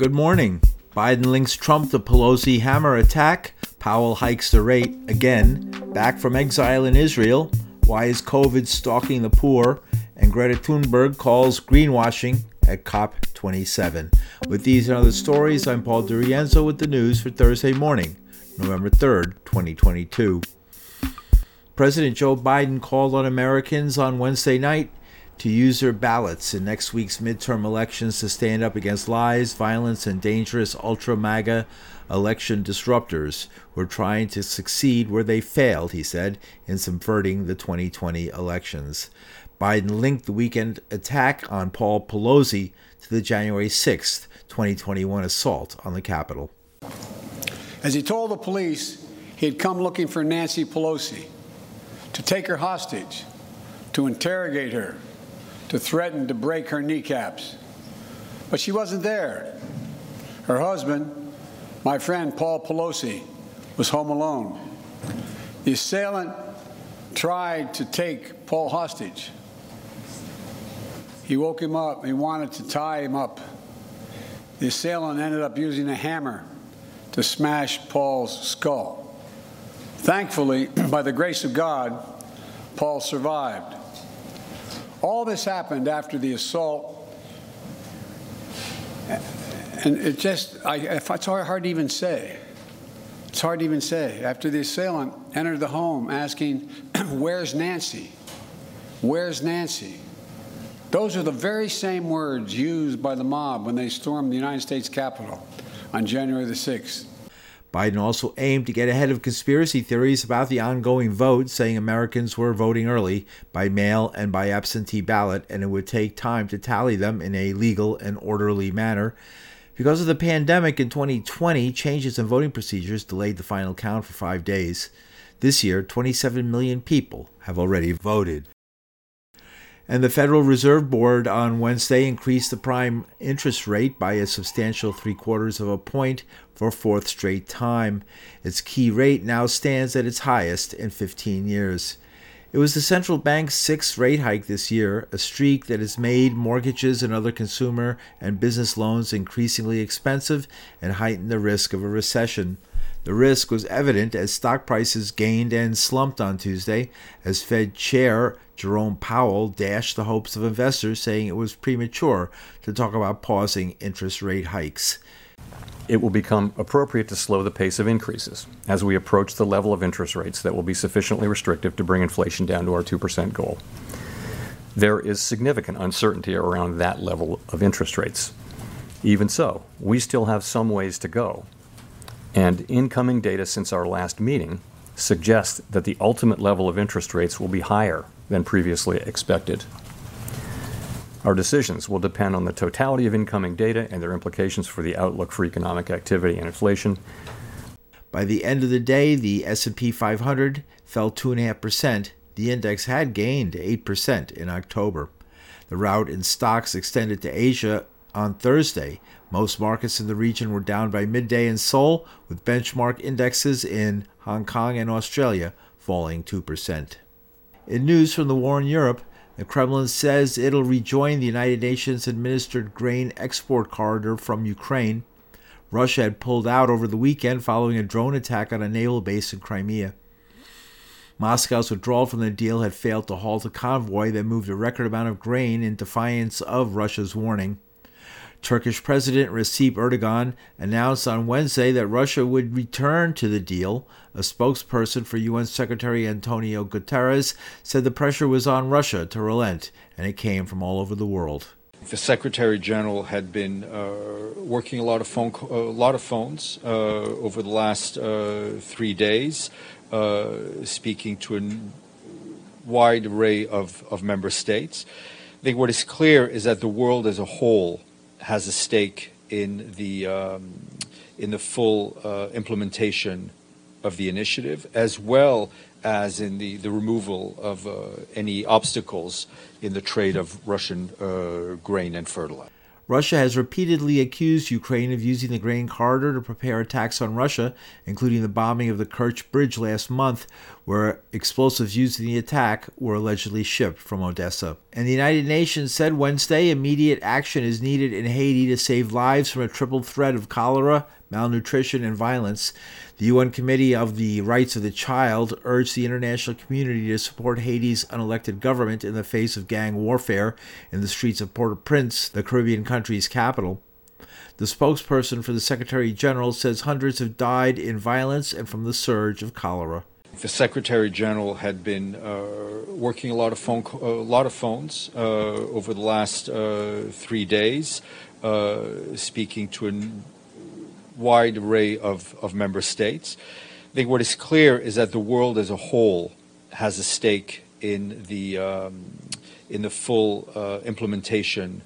Good morning. Biden links Trump to Pelosi hammer attack. Powell hikes the rate again. Back from exile in Israel. Why is COVID stalking the poor? And Greta Thunberg calls greenwashing at COP27. With these and other stories, I'm Paul DiRienzo with the news for Thursday morning, November 3rd, 2022. President Joe Biden called on Americans on Wednesday night to use their ballots in next week's midterm elections to stand up against lies, violence, and dangerous ultra MAGA election disruptors who are trying to succeed where they failed, he said, in subverting the 2020 elections. Biden linked the weekend attack on Paul Pelosi to the January 6, 2021 assault on the Capitol. As he told the police, he had come looking for Nancy Pelosi to take her hostage, to interrogate her, to threaten to break her kneecaps. But she wasn't there. Her husband, my friend Paul Pelosi, was home alone. The assailant tried to take Paul hostage. He woke him up. He wanted to tie him up. The assailant ended up using a hammer to smash Paul's skull. Thankfully, by the grace of God, Paul survived. All this happened after the assault. And it just, I, it's hard to even say. It's hard to even say. After the assailant entered the home asking, Where's Nancy? Where's Nancy? Those are the very same words used by the mob when they stormed the United States Capitol on January the 6th. Biden also aimed to get ahead of conspiracy theories about the ongoing vote, saying Americans were voting early by mail and by absentee ballot, and it would take time to tally them in a legal and orderly manner. Because of the pandemic in 2020, changes in voting procedures delayed the final count for five days. This year, 27 million people have already voted. And the Federal Reserve Board on Wednesday increased the prime interest rate by a substantial three quarters of a point for a fourth straight time. Its key rate now stands at its highest in 15 years. It was the central bank's sixth rate hike this year, a streak that has made mortgages and other consumer and business loans increasingly expensive and heightened the risk of a recession. The risk was evident as stock prices gained and slumped on Tuesday, as Fed Chair Jerome Powell dashed the hopes of investors, saying it was premature to talk about pausing interest rate hikes. It will become appropriate to slow the pace of increases as we approach the level of interest rates that will be sufficiently restrictive to bring inflation down to our 2% goal. There is significant uncertainty around that level of interest rates. Even so, we still have some ways to go and incoming data since our last meeting suggests that the ultimate level of interest rates will be higher than previously expected. Our decisions will depend on the totality of incoming data and their implications for the outlook for economic activity and inflation. By the end of the day, the S&P 500 fell 2.5%. The index had gained 8% in October. The rout in stocks extended to Asia on Thursday. Most markets in the region were down by midday in Seoul, with benchmark indexes in Hong Kong and Australia falling 2%. In news from the war in Europe, the Kremlin says it'll rejoin the United Nations administered grain export corridor from Ukraine. Russia had pulled out over the weekend following a drone attack on a naval base in Crimea. Moscow's withdrawal from the deal had failed to halt a convoy that moved a record amount of grain in defiance of Russia's warning. Turkish President Recep Erdogan announced on Wednesday that Russia would return to the deal. A spokesperson for UN Secretary Antonio Guterres said the pressure was on Russia to relent, and it came from all over the world. The Secretary General had been uh, working a lot of phone, a lot of phones uh, over the last uh, three days, uh, speaking to a wide array of, of member states. I think what is clear is that the world as a whole has a stake in the um, in the full uh, implementation of the initiative, as well as in the, the removal of uh, any obstacles in the trade of Russian uh, grain and fertilizer. Russia has repeatedly accused Ukraine of using the grain corridor to prepare attacks on Russia, including the bombing of the Kerch Bridge last month, where explosives used in the attack were allegedly shipped from Odessa. And the United Nations said Wednesday immediate action is needed in Haiti to save lives from a triple threat of cholera, malnutrition, and violence. The UN Committee of the Rights of the Child urged the international community to support Haiti's unelected government in the face of gang warfare in the streets of Port au Prince, the Caribbean country's capital. The spokesperson for the Secretary General says hundreds have died in violence and from the surge of cholera. The Secretary General had been uh, working a lot of phone, a lot of phones uh, over the last uh, three days, uh, speaking to a wide array of, of member states. I think what is clear is that the world as a whole has a stake in the um, in the full implementation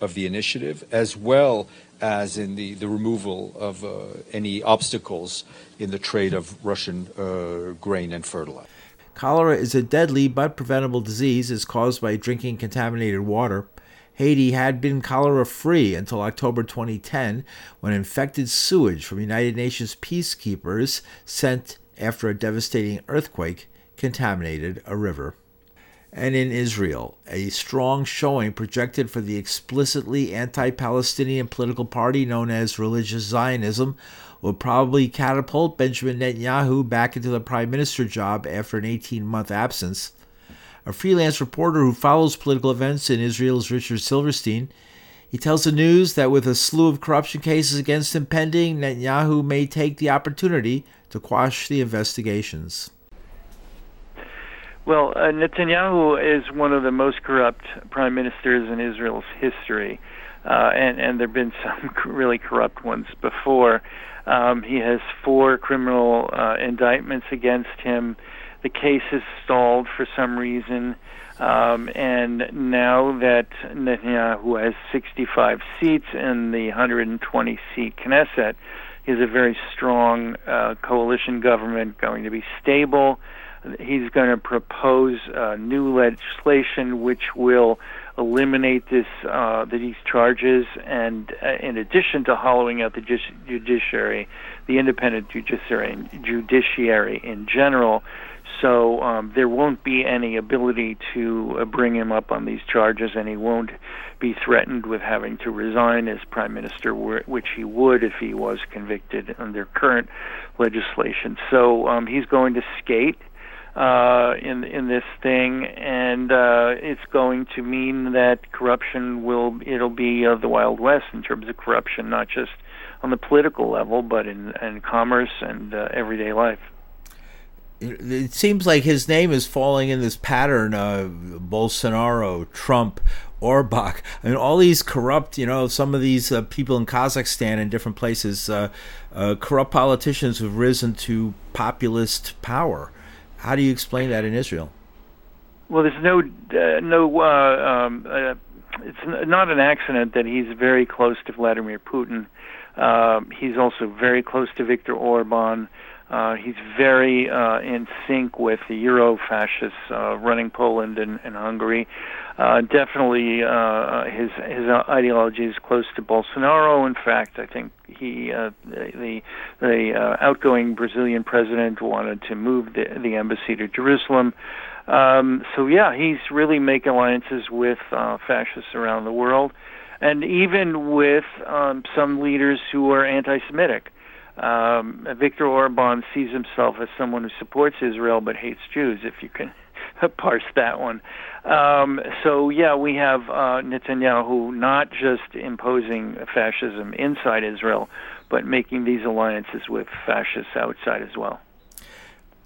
of the initiative, as well as in the, the removal of uh, any obstacles in the trade of Russian uh, grain and fertilizer. Cholera is a deadly but preventable disease. It's caused by drinking contaminated water. Haiti had been cholera free until October 2010 when infected sewage from United Nations peacekeepers sent after a devastating earthquake contaminated a river. And in Israel, a strong showing projected for the explicitly anti Palestinian political party known as Religious Zionism will probably catapult Benjamin Netanyahu back into the prime minister job after an 18 month absence. A freelance reporter who follows political events in Israel is Richard Silverstein. He tells the news that with a slew of corruption cases against him pending, Netanyahu may take the opportunity to quash the investigations. Well, uh, Netanyahu is one of the most corrupt prime ministers in Israel's history, uh, and and there've been some really corrupt ones before. Um, he has four criminal uh, indictments against him the case is stalled for some reason. Um, and now that Netanyahu has 65 seats in the 120 seat Knesset, he has a very strong uh, coalition government going to be stable. He's going to propose uh, new legislation which will eliminate this uh, these charges, and uh, in addition to hollowing out the judiciary, the independent judiciary, judiciary in general, so um, there won't be any ability to uh, bring him up on these charges, and he won't be threatened with having to resign as prime minister, which he would if he was convicted under current legislation. So um, he's going to skate uh, in in this thing, and uh, it's going to mean that corruption will it'll be uh, the wild west in terms of corruption, not just on the political level, but in in commerce and uh, everyday life it seems like his name is falling in this pattern of Bolsonaro, Trump, Orbach. I mean, all these corrupt, you know, some of these uh, people in Kazakhstan and different places, uh, uh, corrupt politicians who've risen to populist power. How do you explain that in Israel? Well, there's no, uh, no. Uh, um, uh, it's not an accident that he's very close to Vladimir Putin. he's also very close to Viktor Orban. Uh, he's very uh, in sync with the Euro fascists uh, running Poland and, and Hungary. Uh, definitely, uh, his his ideology is close to Bolsonaro. In fact, I think he uh, the the uh, outgoing Brazilian president wanted to move the, the embassy to Jerusalem. Um, so yeah, he's really making alliances with uh, fascists around the world, and even with um, some leaders who are anti-Semitic. Um, Viktor Orban sees himself as someone who supports Israel but hates Jews, if you can parse that one. Um, so, yeah, we have uh, Netanyahu not just imposing fascism inside Israel, but making these alliances with fascists outside as well.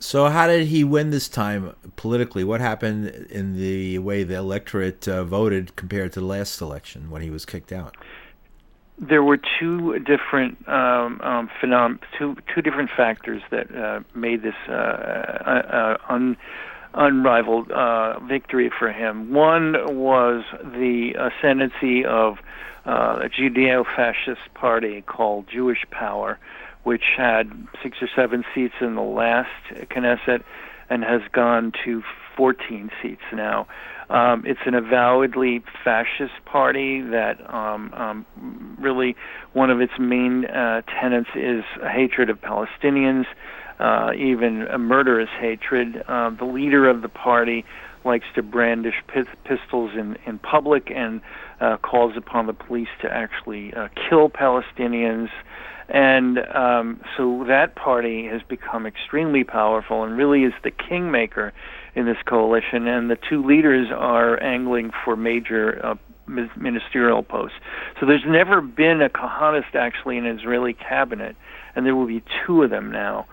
So, how did he win this time politically? What happened in the way the electorate uh, voted compared to the last election when he was kicked out? There were two different um, um, phenom- two two different factors that uh, made this uh, uh, un- unrivaled uh, victory for him. One was the ascendancy of uh, a Judeo-fascist party called Jewish Power, which had six or seven seats in the last Knesset and has gone to 14 seats now. Um, it's an avowedly fascist party that um, um, really one of its main uh, tenets is hatred of Palestinians, uh, even a murderous hatred. Uh, the leader of the party likes to brandish pistols in, in public and uh, calls upon the police to actually uh, kill Palestinians. And um, so that party has become extremely powerful and really is the kingmaker in this coalition. And the two leaders are angling for major uh, ministerial posts. So there's never been a Kahanist actually in Israeli cabinet, and there will be two of them now.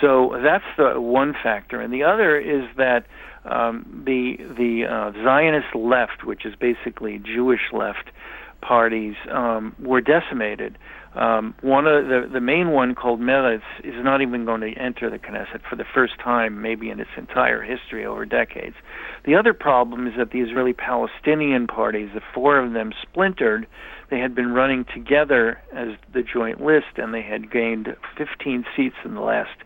So that's the one factor. And the other is that um, the the uh, Zionist left, which is basically Jewish left parties, um, were decimated. Um, one of the the main one called Meretz is not even going to enter the Knesset for the first time, maybe in its entire history over decades. The other problem is that the Israeli-Palestinian parties, the four of them, splintered. They had been running together as the joint list, and they had gained 15 seats in the last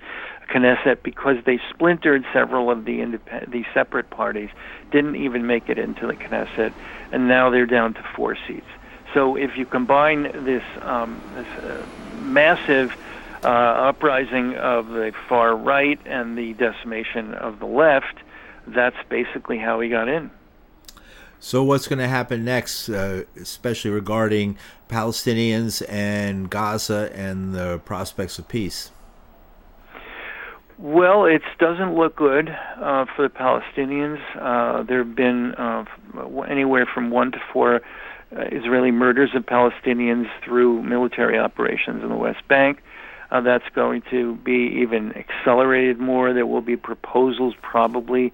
Knesset because they splintered several of the independent, the separate parties, didn't even make it into the Knesset, and now they're down to four seats. So if you combine this um, this uh, massive uh, uprising of the far right and the decimation of the left, that's basically how he got in. So, what's going to happen next, uh, especially regarding Palestinians and Gaza and the prospects of peace? Well, it doesn't look good uh, for the Palestinians. Uh, there have been uh, anywhere from one to four uh, Israeli murders of Palestinians through military operations in the West Bank. Uh, that's going to be even accelerated more. There will be proposals probably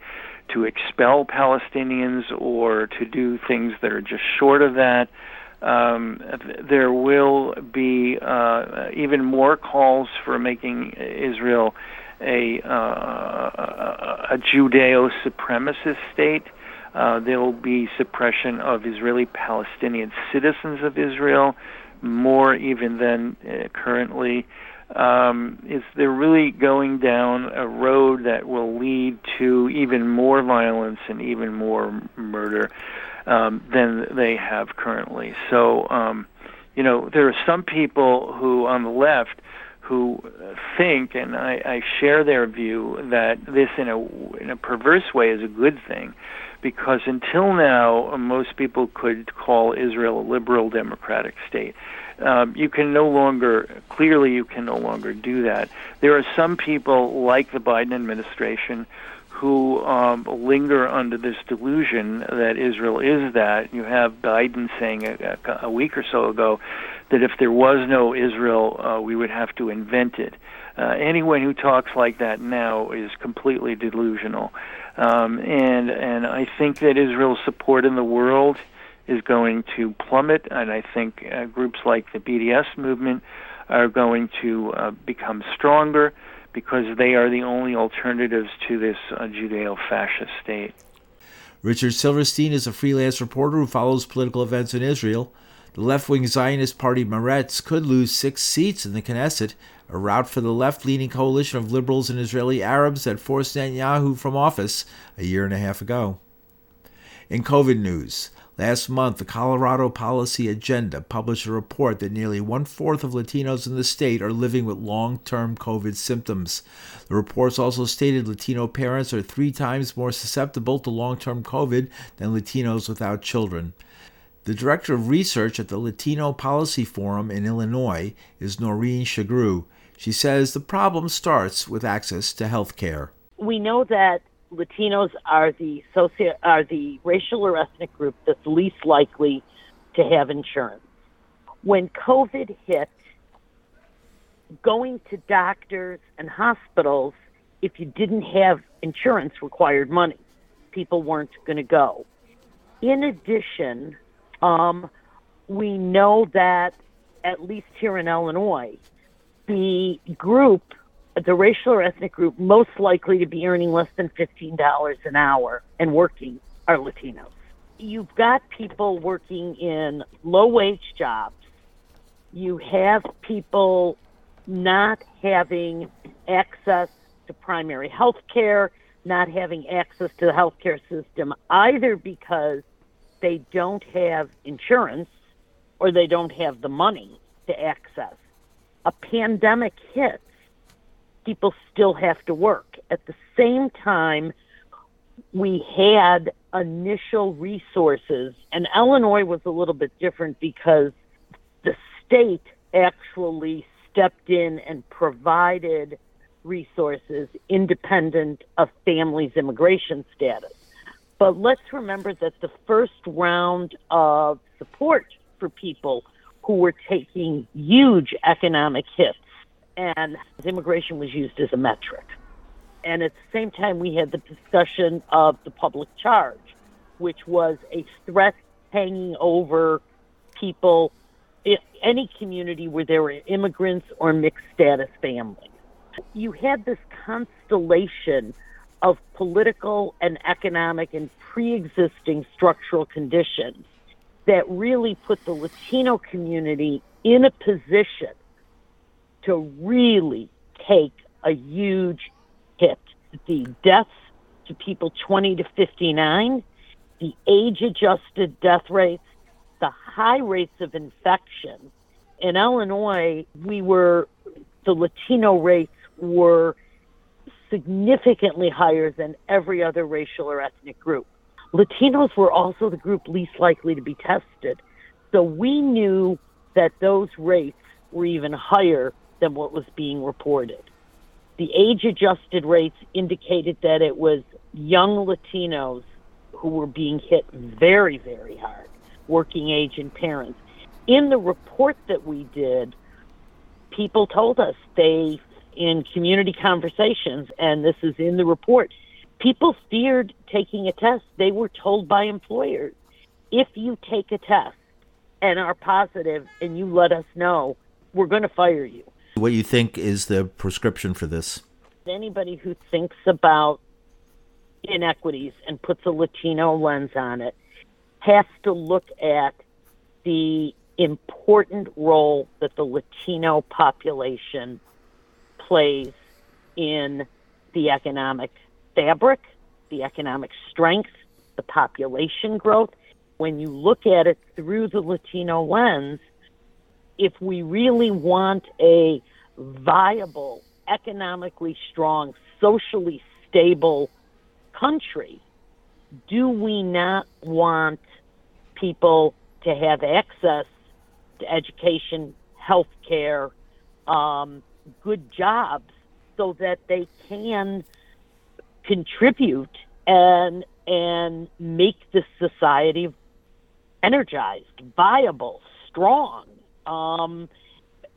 to expel Palestinians or to do things that are just short of that. Um, there will be uh, even more calls for making Israel a, uh, a Judeo supremacist state. Uh, there will be suppression of Israeli Palestinian citizens of Israel, more even than uh, currently. Um, is they're really going down a road that will lead to even more violence and even more murder um, than they have currently. So, um, you know, there are some people who on the left who think, and I, I share their view, that this, in a in a perverse way, is a good thing, because until now, most people could call Israel a liberal democratic state. Um, you can no longer, clearly, you can no longer do that. There are some people, like the Biden administration, who um, linger under this delusion that Israel is that. You have Biden saying a, a week or so ago that if there was no Israel, uh, we would have to invent it. Uh, anyone who talks like that now is completely delusional, um, and and I think that Israel's support in the world is going to plummet, and I think uh, groups like the BDS movement are going to uh, become stronger because they are the only alternatives to this uh, Judeo-fascist state. Richard Silverstein is a freelance reporter who follows political events in Israel. The left wing Zionist party Meretz could lose six seats in the Knesset, a rout for the left leaning coalition of liberals and Israeli Arabs that forced Netanyahu from office a year and a half ago. In COVID news, Last month, the Colorado Policy Agenda published a report that nearly one fourth of Latinos in the state are living with long term COVID symptoms. The reports also stated Latino parents are three times more susceptible to long term COVID than Latinos without children. The director of research at the Latino Policy Forum in Illinois is Noreen Shagru. She says the problem starts with access to health care. We know that Latinos are the socio are the racial or ethnic group that's least likely to have insurance. When COVID hit, going to doctors and hospitals if you didn't have insurance required money. People weren't going to go. In addition, um, we know that, at least here in Illinois, the group, the racial or ethnic group most likely to be earning less than $15 an hour and working are Latinos. You've got people working in low wage jobs. You have people not having access to primary health care. not having access to the health care system either because they don't have insurance or they don't have the money to access. A pandemic hits, people still have to work. At the same time, we had initial resources, and Illinois was a little bit different because the state actually stepped in and provided resources independent of families' immigration status. But let's remember that the first round of support for people who were taking huge economic hits and immigration was used as a metric. And at the same time, we had the discussion of the public charge, which was a threat hanging over people, any community where there were immigrants or mixed status families. You had this constellation of political and economic and pre existing structural conditions that really put the Latino community in a position to really take a huge hit. The deaths to people 20 to 59, the age adjusted death rates, the high rates of infection. In Illinois, we were, the Latino rates were significantly higher than every other racial or ethnic group. Latinos were also the group least likely to be tested. So we knew that those rates were even higher than what was being reported. The age adjusted rates indicated that it was young Latinos who were being hit very, very hard, working age and parents. In the report that we did, people told us they, in community conversations, and this is in the report, people feared taking a test. They were told by employers if you take a test and are positive and you let us know, we're going to fire you. What you think is the prescription for this? Anybody who thinks about inequities and puts a Latino lens on it has to look at the important role that the Latino population plays in the economic fabric, the economic strength, the population growth. When you look at it through the Latino lens, if we really want a viable, economically strong, socially stable country, do we not want people to have access to education, health care, um, good jobs so that they can contribute and and make this society energized, viable, strong. Um,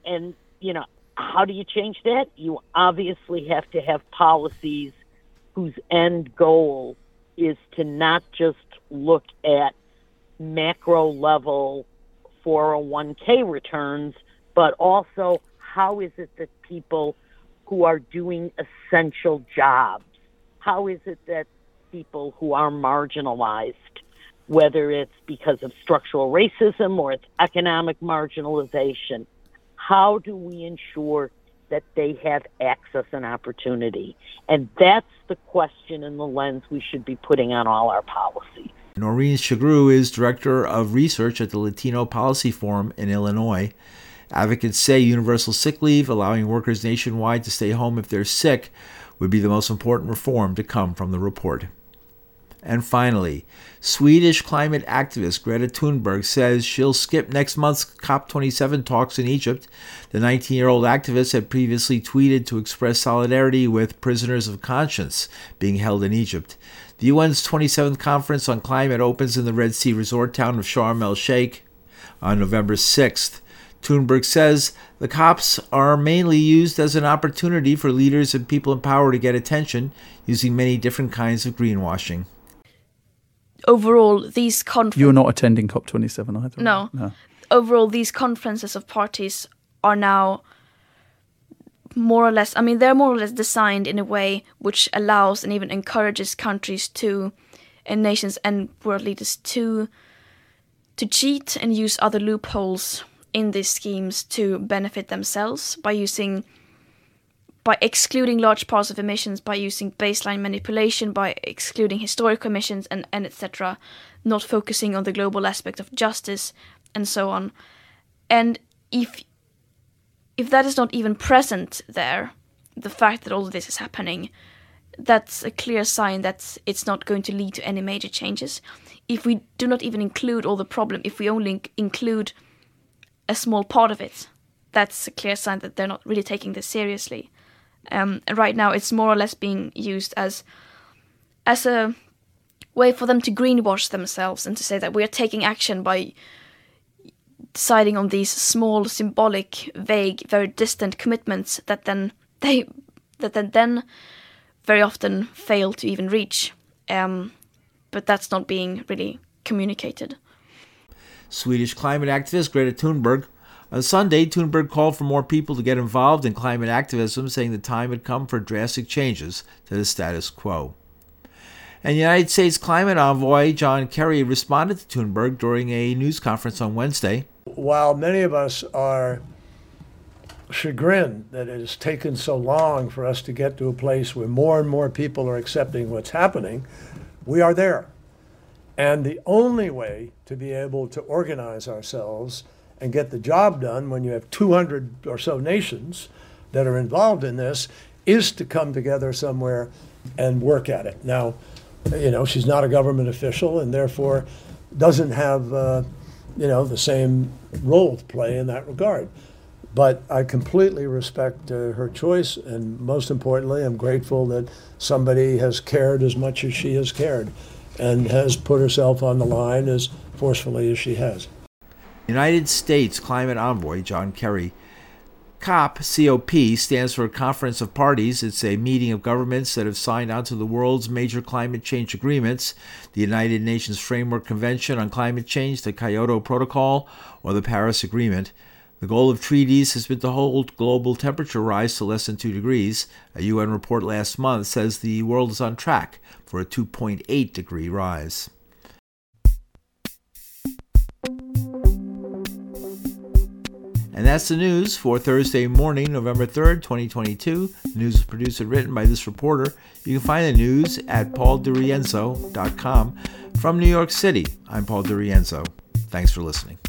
and you know, how do you change that? You obviously have to have policies whose end goal is to not just look at macro level 401k returns, but also how is it that people who are doing essential jobs, how is it that people who are marginalized, whether it's because of structural racism or it's economic marginalization, how do we ensure that they have access and opportunity? And that's the question and the lens we should be putting on all our policies. Noreen Shagru is Director of Research at the Latino Policy Forum in Illinois. Advocates say universal sick leave, allowing workers nationwide to stay home if they're sick, would be the most important reform to come from the report. And finally, Swedish climate activist Greta Thunberg says she'll skip next month's COP27 talks in Egypt. The 19 year old activist had previously tweeted to express solidarity with prisoners of conscience being held in Egypt. The UN's 27th Conference on Climate opens in the Red Sea resort town of Sharm el Sheikh on November 6th. Thunberg says the COPs are mainly used as an opportunity for leaders and people in power to get attention using many different kinds of greenwashing overall, these conferences. You're not attending COP27 either. No. no. Overall, these conferences of parties are now more or less, I mean, they're more or less designed in a way which allows and even encourages countries to, and nations and world leaders to, to cheat and use other loopholes in these schemes to benefit themselves by using by excluding large parts of emissions, by using baseline manipulation, by excluding historical emissions, and, and etc., not focusing on the global aspect of justice, and so on. And if if that is not even present there, the fact that all of this is happening, that's a clear sign that it's not going to lead to any major changes. If we do not even include all the problem, if we only include a small part of it, that's a clear sign that they're not really taking this seriously. Um, right now, it's more or less being used as as a way for them to greenwash themselves and to say that we are taking action by deciding on these small, symbolic, vague, very distant commitments that then they that then, then very often fail to even reach. Um, but that's not being really communicated. Swedish climate activist Greta Thunberg. On Sunday, Thunberg called for more people to get involved in climate activism, saying the time had come for drastic changes to the status quo. And United States climate envoy John Kerry responded to Thunberg during a news conference on Wednesday. While many of us are chagrined that it has taken so long for us to get to a place where more and more people are accepting what's happening, we are there. And the only way to be able to organize ourselves and get the job done when you have 200 or so nations that are involved in this is to come together somewhere and work at it. Now, you know, she's not a government official and therefore doesn't have, uh, you know, the same role to play in that regard. But I completely respect uh, her choice, and most importantly, I'm grateful that somebody has cared as much as she has cared and has put herself on the line as forcefully as she has. United States Climate Envoy John Kerry. COP, COP, stands for Conference of Parties. It's a meeting of governments that have signed on to the world's major climate change agreements the United Nations Framework Convention on Climate Change, the Kyoto Protocol, or the Paris Agreement. The goal of treaties has been to hold global temperature rise to less than 2 degrees. A UN report last month says the world is on track for a 2.8 degree rise. And that's the news for Thursday morning, November 3rd, 2022. The news is produced and written by this reporter. You can find the news at pauldirienzo.com. From New York City, I'm Paul DiRienzo. Thanks for listening.